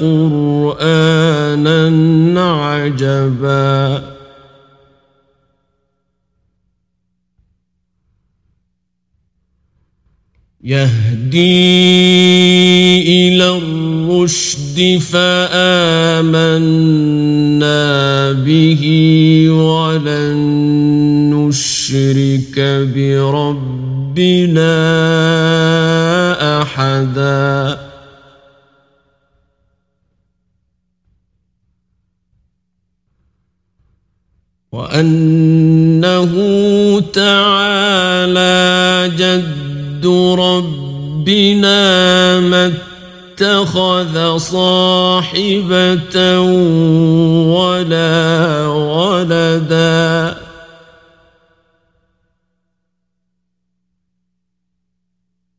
قرآنا عجبا. يهدي إلى الرشد فآمنا به ولن نشرك بربنا أحدا. وأنه تعالى جد ربنا ما اتخذ صاحبة ولا ولدا.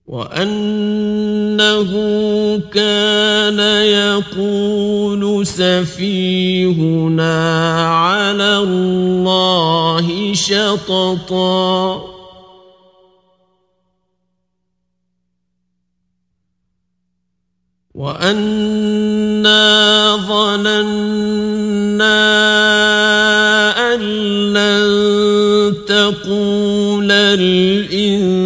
وأنه كان يقول سفيهنا على الله شططا. وأنا ظننا أن لن تقول الإنس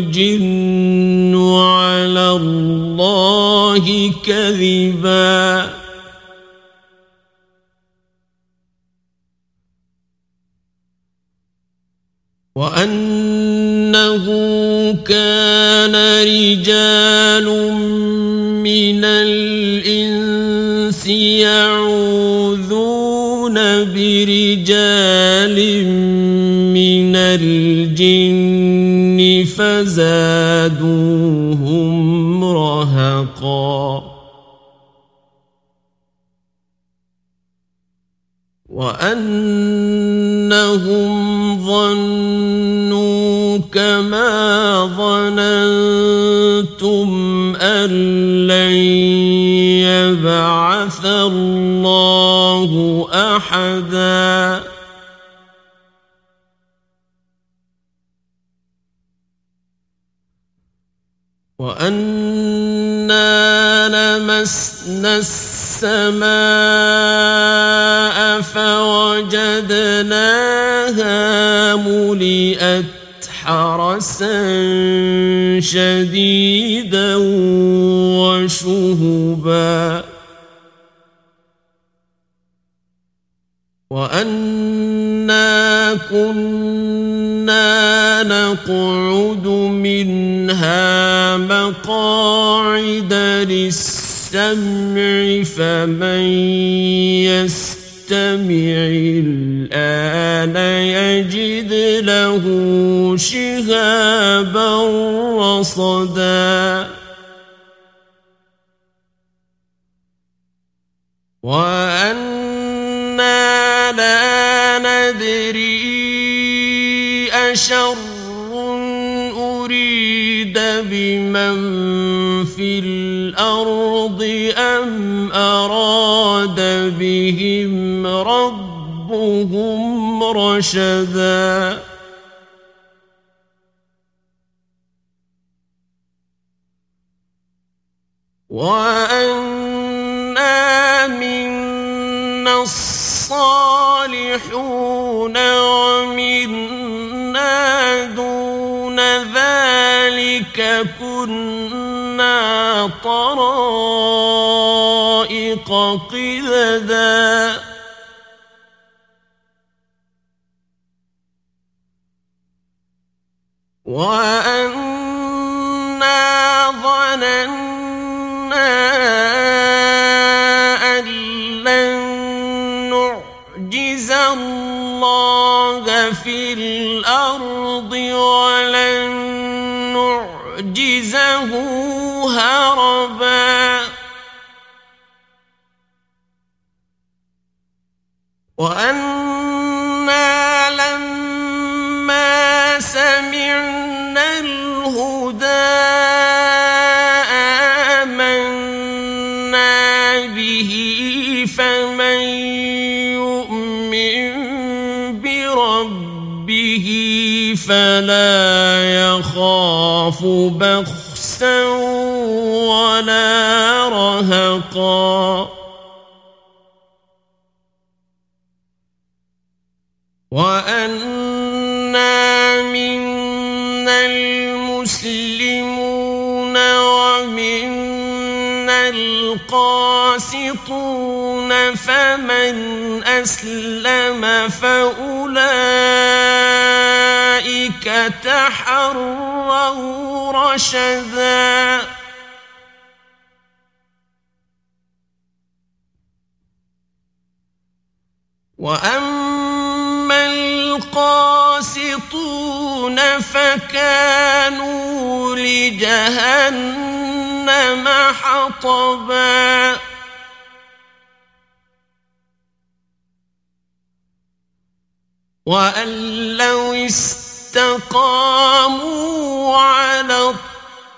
والجن على الله كذبا. وأنه كان رجال من الإنس يعوذون برجال من الجن. فزادوهم رهقا. وأنهم ظنوا كما ظننتم أن لن يبعث الله أحدا. وأنا لمسنا السماء فوجدناها ملئت حرسا شديدا وشهبا وأنا كنا نقعد منها مقاعد للسمع فمن يستمع الآن يجد له شهابا رصدا وأنا لا ندري أشر أريد بمن في الأرض أم أراد بهم ربهم رشدا. وأنا منا الصالحون ومنا دون ذلك كنا طرائق قددا وأنا ظننا الله في الأرض ولن نعجزه هربا. وأن فلا يخاف بخسا ولا رهقا. وأنا منا المسلمون ومنا القاسطون فمن أسلم فأولئك تحروا رشدا. وأما القاسطون فكانوا لجهنم حطبا. وأن لو استقاموا على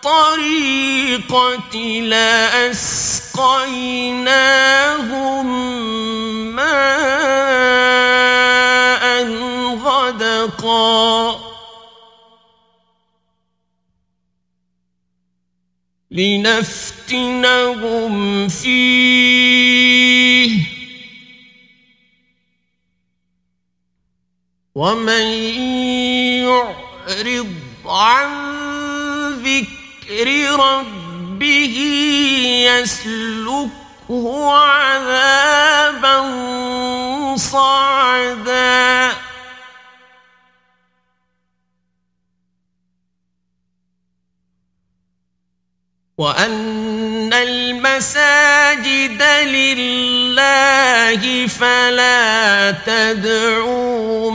الطريقة لأسقيناهم ماء غدقا. لنفتنهم فيه. ومن يعرض عن ذكر ربه يسلكه عذابا صعدا وأن المساجد لله فلا تدعوا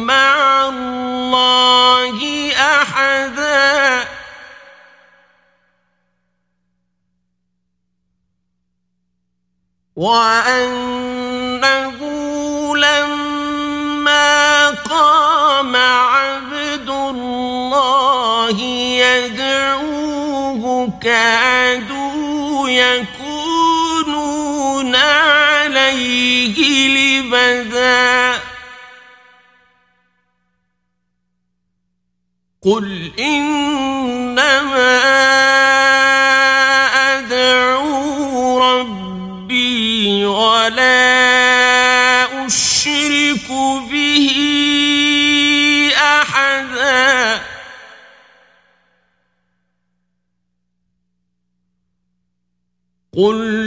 وأنه لما قام عبد الله يدعوه كادوا يكونون عليه لبدا. قل إنما ولا أشرك به أحدا قل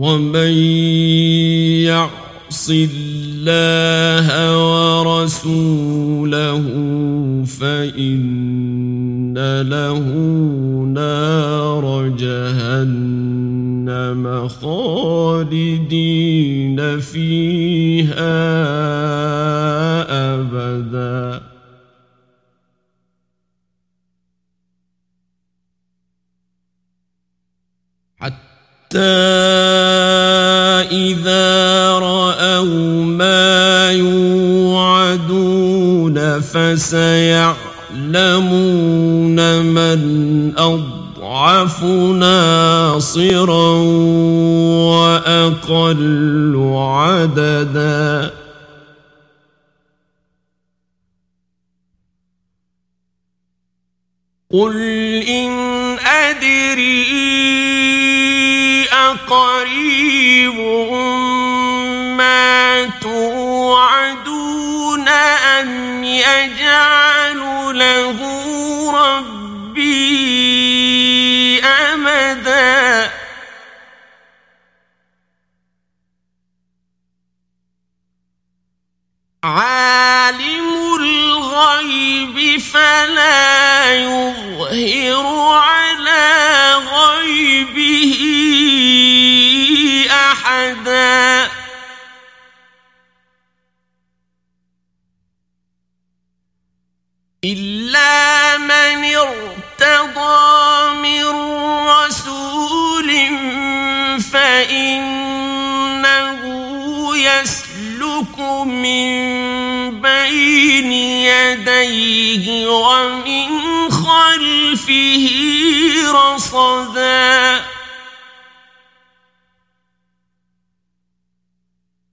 ومن يعص الله ورسوله فإن له نار جهنم خالدين فيها أبدا. حتى إذا رأوا ما يوعدون فسيعلمون من أضعف ناصرا وأقل عددا. قل إن أم يجعل له ربي أمدا. عالم الغيب فلا يظهر على ارتضى من رسول فإنه يسلك من بين يديه ومن خلفه رصدا.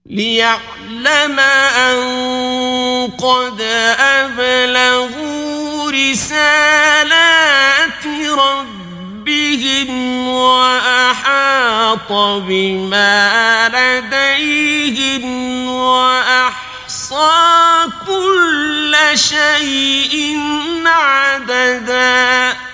ليعلم أن قد أبلغوا رسالات ربهم وأحاط بما لديهم وأحصى كل شيء عددا.